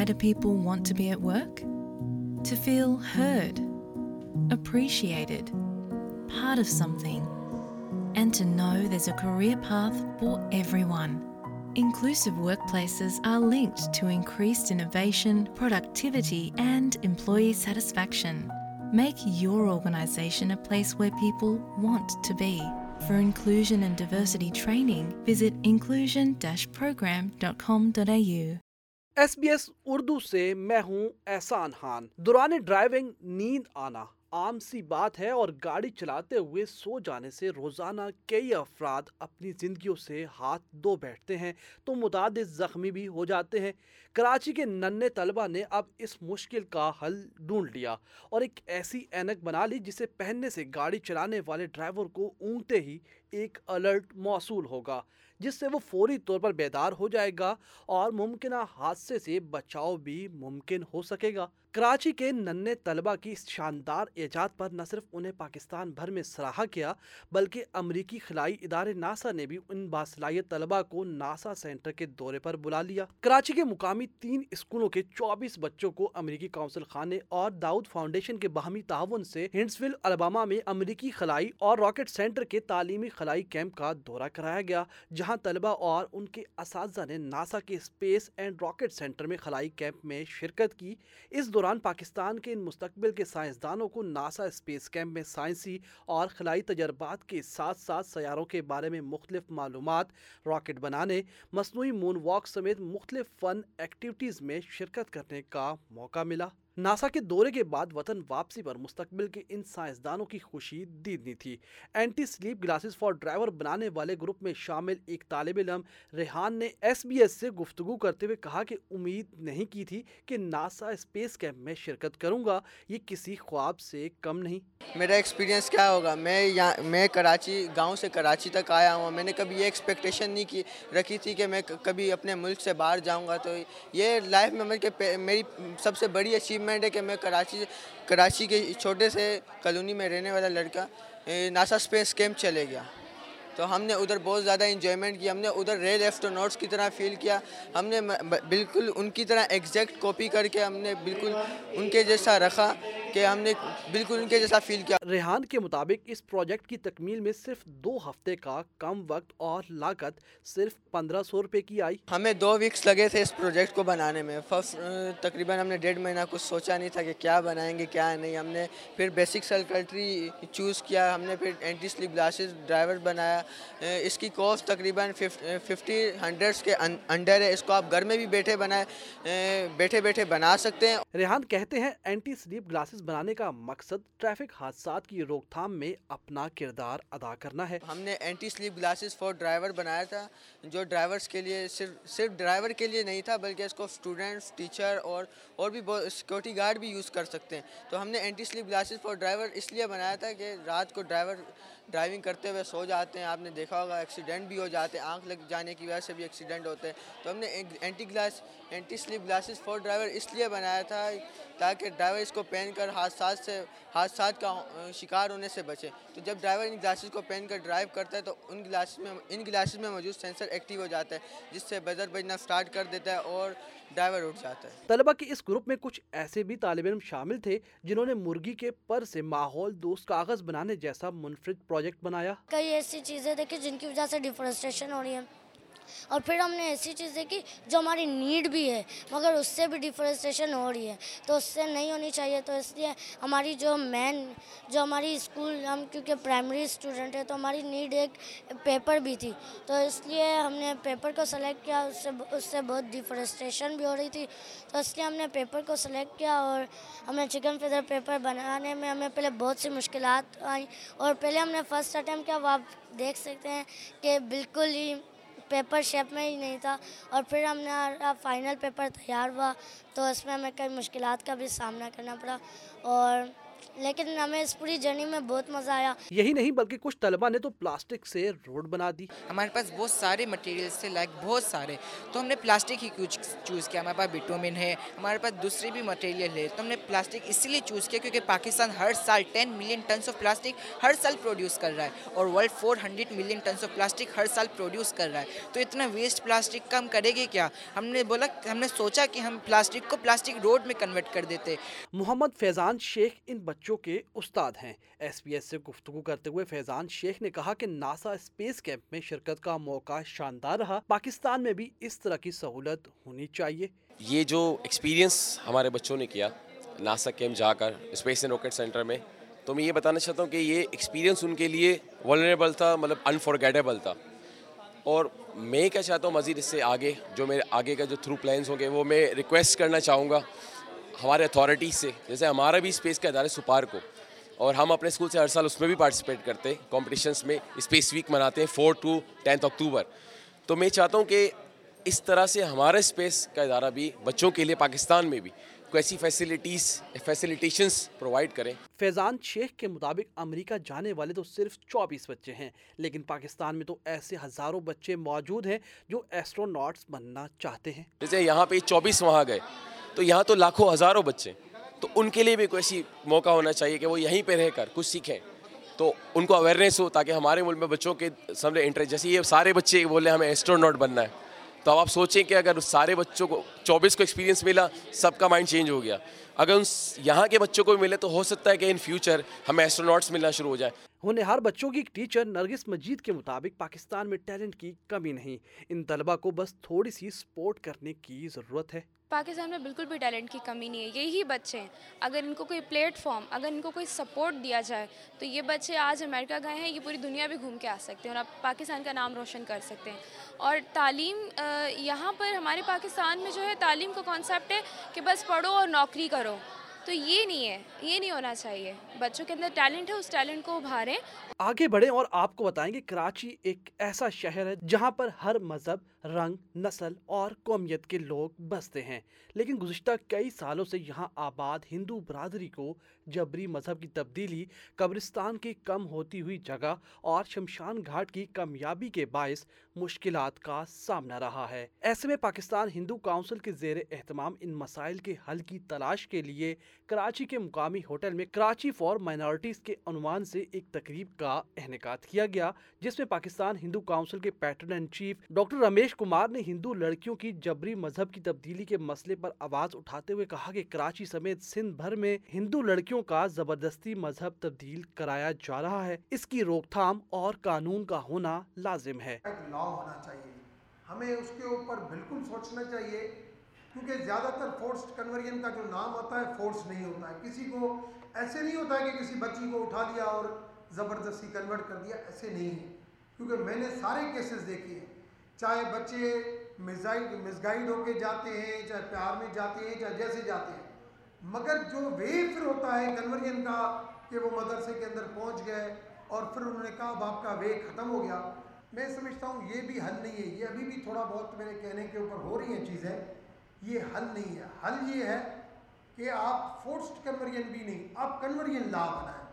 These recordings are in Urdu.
Why do people want to be at work? To feel heard, appreciated, part of something, and to know there's a career path for everyone. Inclusive workplaces are linked to increased innovation, productivity, and employee satisfaction. Make your organisation a place where people want to be. For inclusion and diversity training, visit inclusion-program.com.au. S B S Urdu سے میں ہوں احسان خان۔ دوران ڈرائیونگ، نیند آنا۔ عام سی بات ہے اور گاڑی چلاتے ہوئے سو جانے سے روزانہ کئی افراد اپنی زندگیوں سے ہاتھ دھو بیٹھتے ہیں، تو متعدد زخمی بھی ہو جاتے ہیں۔ کراچی کے ننے طلبہ نے اب اس مشکل کا حل ڈھونڈ لیا اور ایک ایسی اینک بنا لی جسے پہننے سے گاڑی چلانے والے ڈرائیور کو اونگتے ہی ایک الرٹ موصول ہوگا، جس سے وہ فوری طور پر بیدار ہو جائے گا اور ممکنہ حادثے سے بچاؤ بھی ممکن ہو سکے گا۔ کراچی کے ننے طلبہ کی اس شاندار ایجاد پر نہ صرف انہیں پاکستان بھر میں سراہا کیا بلکہ امریکی خلائی ادارے ناسا نے بھی ان باصلاحیت طلبہ کو ناسا سینٹر کے دورے پر بلا لیا۔ کراچی کے مقامی تین اسکولوں کے چوبیس بچوں کو امریکی کونسل خانے اور داؤد فاؤنڈیشن کے باہمی تعاون سے ہنڈسویل الباما میں امریکی خلائی اور راکٹ سینٹر کے تعلیمی خلائی کیمپ کا دورہ کرایا گیا، جہاں طلبہ اور ان کے اساتذہ نے ناسا کے اسپیس اینڈ راکٹ سینٹر میں خلائی کیمپ میں شرکت کی۔ اس دوران پاکستان کے ان مستقبل کے سائنسدانوں کو ناسا اسپیس کیمپ میں سائنسی اور خلائی تجربات کے ساتھ ساتھ سیاروں کے بارے میں مختلف معلومات راکٹ بنانے، مصنوعی مون واک سمیت مختلف فن ایکٹیویٹیز میں شرکت کرنے کا موقع ملا۔ ناسا کے دورے کے بعد وطن واپسی پر مستقبل کے ان سائنسدانوں کی خوشی دیدنی تھی۔ Anti sleep glasses for driver بنانے والے گروپ میں شامل ایک طالب علم ریحان نے ایس بی ایس سے گفتگو کرتے ہوئے کہا کہ امید نہیں کی تھی کہ ناسا اسپیس کیمپ میں شرکت کروں گا۔ یہ کسی خواب سے کم نہیں۔ میرا ایکسپیرینس کیا ہوگا؟ میں یہاں، میں کراچی گاؤں سے کراچی تک آیا ہوں میں نے کبھی یہ ایکسپیکٹیشن نہیں کی، رکھی تھی کہ میں کبھی اپنے ملک سے باہر جاؤں گا تو یہ لائف میں میری سب سے بڑی اچیو اچیومنٹ ہے کہ میں کراچی کراچی کے چھوٹے سے کالونی میں رہنے والا لڑکا ناسا اسپیس کیمپ چلے گیا۔ تو ہم نے ادھر بہت زیادہ انجوائمنٹ کی ہم نے ادھر ریل ایسٹرونٹس کی طرح فیل کیا ہم نے بالکل ان کی طرح ایگزیکٹ کاپی کر کے ہم نے بالکل ان کے جیسا رکھا کہ ہم نے بالکل ان کے جیسا فیل کیا۔ ریحان کے مطابق اس پروجیکٹ کی تکمیل میں صرف دو ہفتے کا کم وقت اور لاگت صرف پندرہ سو روپے کی آئی۔ ہمیں دو ویکس لگے تھے اس پروجیکٹ کو بنانے میں۔ فسٹ تقریباً ہم نے ڈیڑھ مہینہ کچھ سوچا نہیں تھا کہ کیا بنائیں گے کیا نہیں۔ ہم نے پھر بیسک سرکلٹری چوز کیا ہم نے پھر اینٹی سلپ گلاسز ڈرائیور بنایا۔ اس کی کوسٹ تقریباً ففٹی ہنڈریڈ کے انڈر ہے۔ اس کو آپ گھر میں بھی بیٹھے بنائے بیٹھے بیٹھے بنا سکتے ہیں۔ ریحان کہتے ہیں اینٹی سلیپ گلاسز بنانے کا مقصد ٹریفک حادثات کی روک تھام میں اپنا کردار ادا کرنا ہے۔ ہم نے anti sleep glasses for driver بنایا تھا جو ڈرائیورز کے لیے صرف صرف ڈرائیور کے لیے نہیں تھا بلکہ اس کو اسٹوڈنٹس ٹیچر اور اور بھی سیکورٹی گارڈ بھی یوز کر سکتے ہیں۔ تو ہم نے anti sleep glasses for driver اس لیے بنایا تھا کہ رات کو ڈرائیور ڈرائیونگ کرتے ہوئے سو جاتے ہیں، آپ نے دیکھا ہوگا، ایکسیڈنٹ بھی ہو جاتے ہیں، آنکھ لگ جانے کی وجہ سے بھی ایکسیڈنٹ ہوتے ہیں۔ تو ہم نے anti glass anti sleep glasses for driver اس لیے بنایا تھا تاکہ ڈرائیور اس کو پہن کر حادثات سے، حادثات کا شکار ہونے سے بچے۔ تو جب ڈرائیور ان گلاسز کو پہن کر ڈرائیو کرتا ہے تو ان گلاسز میں، ان گلاسز میں موجود سینسر ایکٹیو ہو جاتا ہے، جس سے بزر بجنا اسٹارٹ کر دیتا ہے اور ڈائیورٹ جاتا ہے۔ طلبہ کے اس گروپ میں کچھ ایسے بھی طالب علم شامل تھے جنہوں نے مرغی کے پر سے ماحول دوست کاغذ بنانے جیسا منفرد پروجیکٹ بنایا۔ کئی ایسی چیزیں دیکھی جن کی وجہ سے ڈیفورسٹریشن ہو رہی ہے۔ اور پھر ہم نے ایسی چیز دیکھی جو ہماری نیڈ بھی ہے، مگر اس سے بھی ڈیفورسٹیشن ہو رہی ہے۔ تو اس سے نہیں ہونی چاہیے، تو اس لیے ہماری جو مین جو ہماری اسکول ہم کیونکہ پرائمری اسٹوڈنٹ ہے تو ہماری نیڈ ایک پیپر بھی تھی۔ تو اس لیے ہم نے پیپر کو سلیکٹ کیا، اس سے اس سے بہت ڈیفورسٹیشن بھی ہو رہی تھی۔ تو اس لیے ہم نے پیپر کو سلیکٹ کیا اور ہم نے چکن فیدر پیپر بنانے میں ہمیں پہلے بہت سی مشکلات آئیں۔ اور پہلے ہم نے فرسٹ اٹیمپٹ کیا، وہ آپ دیکھ سکتے ہیں کہ بالکل ہی پیپر شیپ میں ہی نہیں تھا اور پھر ہم نے فائنل پیپر تیار ہوا تو اس میں ہمیں کئی مشکلات کا بھی سامنا کرنا پڑا اور لیکن ہمیں اس پوری جرنی میں بہت مزہ آیا۔ یہی نہیں بلکہ کچھ طلبہ نے تو پلاسٹک سے روڈ بنا دی۔ ہمارے پاس بہت سارے مٹیریلس تھے لائک بہت سارے۔ تو ہم نے پلاسٹک ہی چوز کیا۔ ہمارے پاس بٹومن ہے ہمارے پاس دوسری بھی مٹیریل ہے۔ تو ہم نے پلاسٹک اس لیے چوز کیا کیونکہ پاکستان ہر سال ten million tons of plastic ہر سال پروڈیوس کر رہا ہے اور world four hundred million tons of plastic ہر سال پروڈیوس کر رہا ہے۔ تو اتنا ویسٹ پلاسٹک کم کرے گی کیا؟ ہم نے بولا ہم نے سوچا کہ ہم پلاسٹک کو پلاسٹک روڈ میں کنورٹ کر دیتے۔ محمد فیضان شیخ ان بچوں کے استاد ہیں۔ ایس پی ایس سے گفتگو کرتے ہوئے فیضان شیخ نے کہا کہ ناسا اسپیس کیمپ میں شرکت کا موقع شاندار رہا۔ پاکستان میں بھی اس طرح کی سہولت ہونی چاہیے۔ یہ جو ایکسپیرینس ہمارے بچوں نے کیا ناسا کیمپ جا کر اسپیس اینڈ راکٹ سینٹر میں، تو میں یہ بتانا چاہتا ہوں کہ یہ ایکسپیرینس ان کے لیے ولنریبل تھا مطلب انفارگیٹیبل تھا۔ اور میں کیا چاہتا ہوں مزید اس سے آگے، جو میرے آگے کا جو تھرو پلانس ہوں گے، وہ میں ریکویسٹ کرنا چاہوں گا۔ ہمارے اتھارٹیز سے جیسے ہمارا بھی اسپیس کا ادارہ سپار کو اور ہم اپنے اسکول سے ہر سال اس میں بھی پارٹیسپیٹ کرتے ہیں کمپٹیشنس میں اسپیس ویک مناتے ہیں فور ٹو ٹینتھ اکتوبر تو میں چاہتا ہوں کہ اس طرح سے ہمارا اسپیس کا ادارہ بھی بچوں کے لیے پاکستان میں بھی کوئی ایسی فیسلٹیز فیسلٹیشنس پرووائڈ کریں۔ فیضان شیخ کے مطابق امریکہ جانے والے تو صرف چوبیس بچے ہیں لیکن پاکستان میں تو ایسے ہزاروں بچے موجود ہیں جو ایسٹروناٹس بننا چاہتے ہیں۔ جیسے یہاں پہ چوبیس وہاں گئے۔ تو یہاں تو لاکھوں ہزاروں بچے تو ان کے لیے بھی کوئی ایسی موقع ہونا چاہیے کہ وہ یہیں پہ رہ کر کچھ سیکھیں۔ تو ان کو اویئرنیس ہو تاکہ ہمارے ملک میں بچوں کے سامنے انٹرسٹ جیسے یہ سارے بچے بولے ہمیں ایسٹروناٹ بننا ہے۔ تو اب آپ سوچیں کہ اگر سارے بچوں کو چوبیس کو ایکسپیرینس ملا، سب کا مائنڈ چینج ہو گیا۔ اگر ان یہاں کے بچوں کو بھی ملے تو ہو سکتا ہے کہ ان فیوچر ہمیں ایسٹروناٹس ملنا شروع ہو جائے ہونہار بچوں کی ایک ٹیچر نرگس مجید کے مطابق پاکستان میں ٹیلنٹ کی کمی نہیں۔ ان طلبہ کو بس تھوڑی سی سپورٹ کرنے کی ضرورت ہے۔ پاکستان میں بالکل بھی ٹیلنٹ کی کمی نہیں ہے، یہی بچے ہیں۔ اگر ان کو کوئی پلیٹ فارم اگر ان کو کوئی سپورٹ دیا جائے، تو یہ بچے آج امریکہ گئے ہیں، یہ پوری دنیا بھی گھوم کے آ سکتے ہیں اور آپ پاکستان کا نام روشن کر سکتے ہیں۔ اور تعلیم یہاں پر ہمارے پاکستان میں جو ہے تعلیم کا کانسیپٹ ہے کہ بس پڑھو اور نوکری کرو۔ تو یہ نہیں ہے، یہ نہیں ہونا چاہیے۔ بچوں کے اندر ٹیلنٹ ہے، اس ٹیلنٹ کو ابھاریں۔ آگے بڑھیں اور آپ کو بتائیں گے کراچی ایک ایسا شہر ہے جہاں پر ہر مذہب رنگ، نسل اور قومیت کے لوگ بستے ہیں۔ لیکن گزشتہ کئی سالوں سے یہاں آباد ہندو برادری کو جبری مذہب کی تبدیلی، قبرستان کی کم ہوتی ہوئی جگہ اور شمشان گھاٹ کی کامیابی کے باعث مشکلات کا سامنا رہا ہے۔ ایسے میں پاکستان ہندو کاؤنسل کے زیر اہتمام ان مسائل کے حل کی تلاش کے لیے کراچی کے مقامی ہوٹل میں کراچی فار مائنارٹیز کے عنوان سے ایک تقریب کا انعقاد کیا گیا، جس میں پاکستان ہندو کاؤنسل کے patron and chief doctor Ramesh Kumar نے ہندو لڑکیوں کی جبری مذہب کی تبدیلی کے مسئلے پر آواز اٹھاتے ہوئے کہا کہ کراچی سمیت سندھ بھر میں ہندو لڑکیوں کا زبردستی مذہب تبدیل کرایا جا رہا ہے۔ اس کی روک تھام اور قانون کا ہونا لازم ہے۔ لا ہونا چاہیے۔ ہمیں اس کے اوپر بالکل سوچنا چاہیے، کیونکہ زیادہ تر فورس کنورین کا جو نام ہوتا ہے فورس نہیں ہوتا ہے۔ کسی کو ایسے نہیں ہوتا ہے کہ کسی بچی کو اٹھا لیا اور زبردستی کنورٹ کر دیا، ایسے نہیں ہے۔ کیونکہ میں نے سارے کیسز دیکھے ہیں۔ چاہے بچے مس گائڈ ہو کے جاتے ہیں، چاہے پیار میں جاتے ہیں، چاہے جیسے جاتے ہیں، مگر جو وے پھر ہوتا ہے کنورین کا کہ وہ مدرسے کے اندر پہنچ گئے اور پھر انہوں نے کہا باپ کا وے ختم ہو گیا، میں سمجھتا ہوں یہ بھی حل نہیں ہے۔ یہ ابھی بھی تھوڑا بہت میرے کہنے کے اوپر ہو رہی ہیں چیزیں، یہ حل نہیں ہے۔ حل یہ ہے کہ آپ فورسڈ کنورین بھی نہیں، آپ کنورین لا بنائیں۔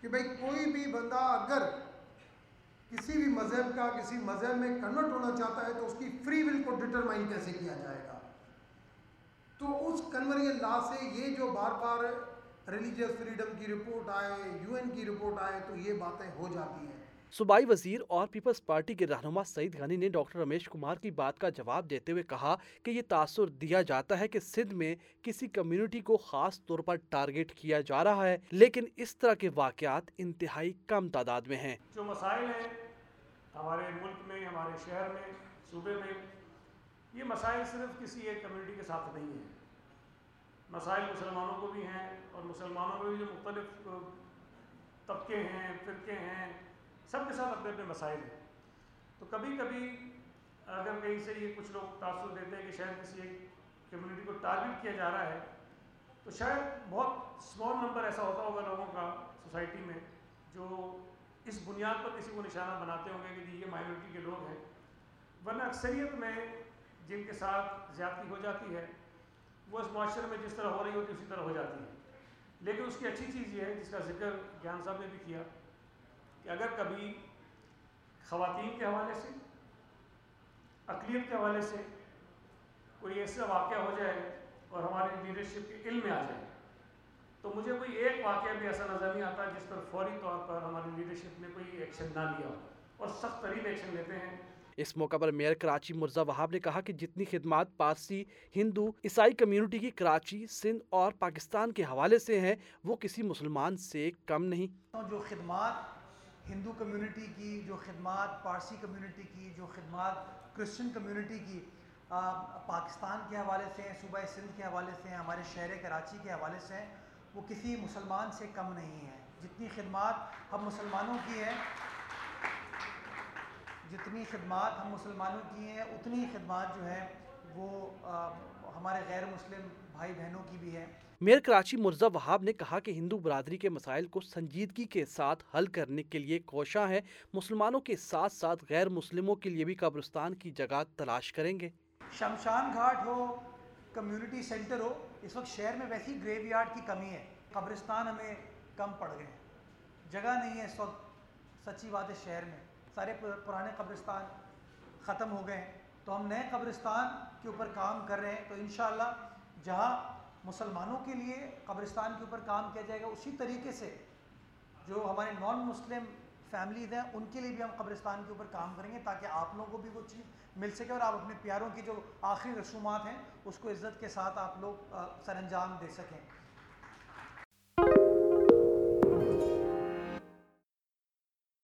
کہ بھائی کوئی بھی بندہ اگر کسی بھی مذہب کا، کسی مذہب میں کنورٹ ہونا چاہتا ہے تو اس کی فری ول کو ڈٹرمائن کیسے کیا جائے گا؟ تو اس کنوری لا سے یہ جو بار بار ریلیجیس فریڈم کی رپورٹ آئے یو این کی رپورٹ آئے، تو یہ باتیں ہو جاتی ہیں۔ صوبائی وزیر اور پیپلز پارٹی کے رہنما سعید غنی نے ڈاکٹر رمیش کمار کی بات کا جواب دیتے ہوئے کہا کہ یہ تاثر دیا جاتا ہے کہ سندھ میں کسی کمیونٹی کو خاص طور پر ٹارگٹ کیا جا رہا ہے، لیکن اس طرح کے واقعات انتہائی کم تعداد میں ہیں۔ جو مسائل ہیں ہمارے ملک میں، ہمارے شہر میں، صوبے میں، یہ مسائل صرف کسی ایک کمیونٹی کے ساتھ نہیں ہیں۔ مسائل مسلمانوں کو بھی ہیں اور مسلمانوں میں بھی جو مختلف طبقے ہیں، فرقے ہیں سب کے ساتھ اپنے اپنے مسائل ہیں۔ تو کبھی کبھی اگر کہیں سے یہ کچھ لوگ تاثر دیتے ہیں کہ شاید کسی ایک کمیونٹی کو ٹارگیٹ کیا جا رہا ہے، تو شاید بہت اسمال نمبر ایسا ہوتا ہوگا لوگوں کا سوسائٹی میں جو اس بنیاد پر کسی کو نشانہ بناتے ہوں گے کہ جی یہ مائنورٹی کے لوگ ہیں۔ ورنہ اکثریت میں جن کے ساتھ زیادتی ہو جاتی ہے، وہ اس معاشرے میں جس طرح ہو رہی ہوتی اسی طرح ہو جاتی ہے۔ لیکن اس کی اچھی چیز یہ ہے، جس کا ذکر گیان صاحب نے بھی کیا کہ اگر کبھی خواتین کے حوالے سے اقلیت کے حوالے سے کوئی ایسا واقعہ ہو جائے اور ہماری لیڈرشپ کے علم میں آ جائے تو مجھے کوئی ایک واقعہ بھی ایسا نظر نہیں آتا جس پر فوری طور پر ہماری لیڈرشپ نے کوئی ایکشن نہ لیا ہو اور سخت ترین ایکشن لیتے ہیں۔ اس موقع پر میئر کراچی مرزا وہاب نے کہا کہ جتنی خدمات پارسی ہندو عیسائی کمیونٹی کی کراچی سندھ اور پاکستان کے حوالے سے ہیں وہ کسی مسلمان سے کم نہیں۔ جو خدمات ہندو کمیونٹی کی، جو خدمات پارسی کمیونٹی کی، جو خدمات کرسچن کمیونٹی کی پاکستان کے حوالے سے ہیں، صوبہ سندھ کے حوالے سے ہیں، ہمارے شہر کراچی کے حوالے سے ہیں، وہ کسی مسلمان سے کم نہیں ہیں۔ جتنی خدمات ہم مسلمانوں کی ہیں، جتنی خدمات ہم مسلمانوں کی ہیں، اتنی خدمات جو ہیں وہ ہمارے غیر مسلم بھائی بہنوں کی بھی ہیں۔ میئر کراچی مرزا وہاب نے کہا کہ ہندو برادری کے مسائل کو سنجیدگی کے ساتھ حل کرنے کے لیے کوشاں ہیں۔ مسلمانوں کے ساتھ ساتھ غیر مسلموں کے لیے بھی قبرستان کی جگہ تلاش کریں گے۔ شمشان گھاٹ ہو کمیونٹی سینٹر ہو، اس وقت شہر میں ویسی گریو یارڈ کی کمی ہے۔ قبرستان ہمیں کم پڑ گئے ہیں۔ جگہ نہیں ہے اس وقت سچی بات ہے شہر میں۔ سارے پرانے قبرستان ختم ہو گئے ہیں۔ تو ہم نئے قبرستان کے اوپر کام کر رہے ہیں۔ تو انشاءاللہ جہاں مسلمانوں کے لیے قبرستان کے اوپر کام کیا جائے گا، اسی طریقے سے جو ہمارے نان مسلم فیملیز ہیں، ان کے لیے بھی ہم قبرستان کے اوپر کام کریں گے تاکہ آپ لوگوں کو بھی وہ چیز مل سکے اور آپ اپنے پیاروں کی جو آخری رسومات ہیں، اس کو عزت کے ساتھ آپ لوگ سر انجام دے سکیں۔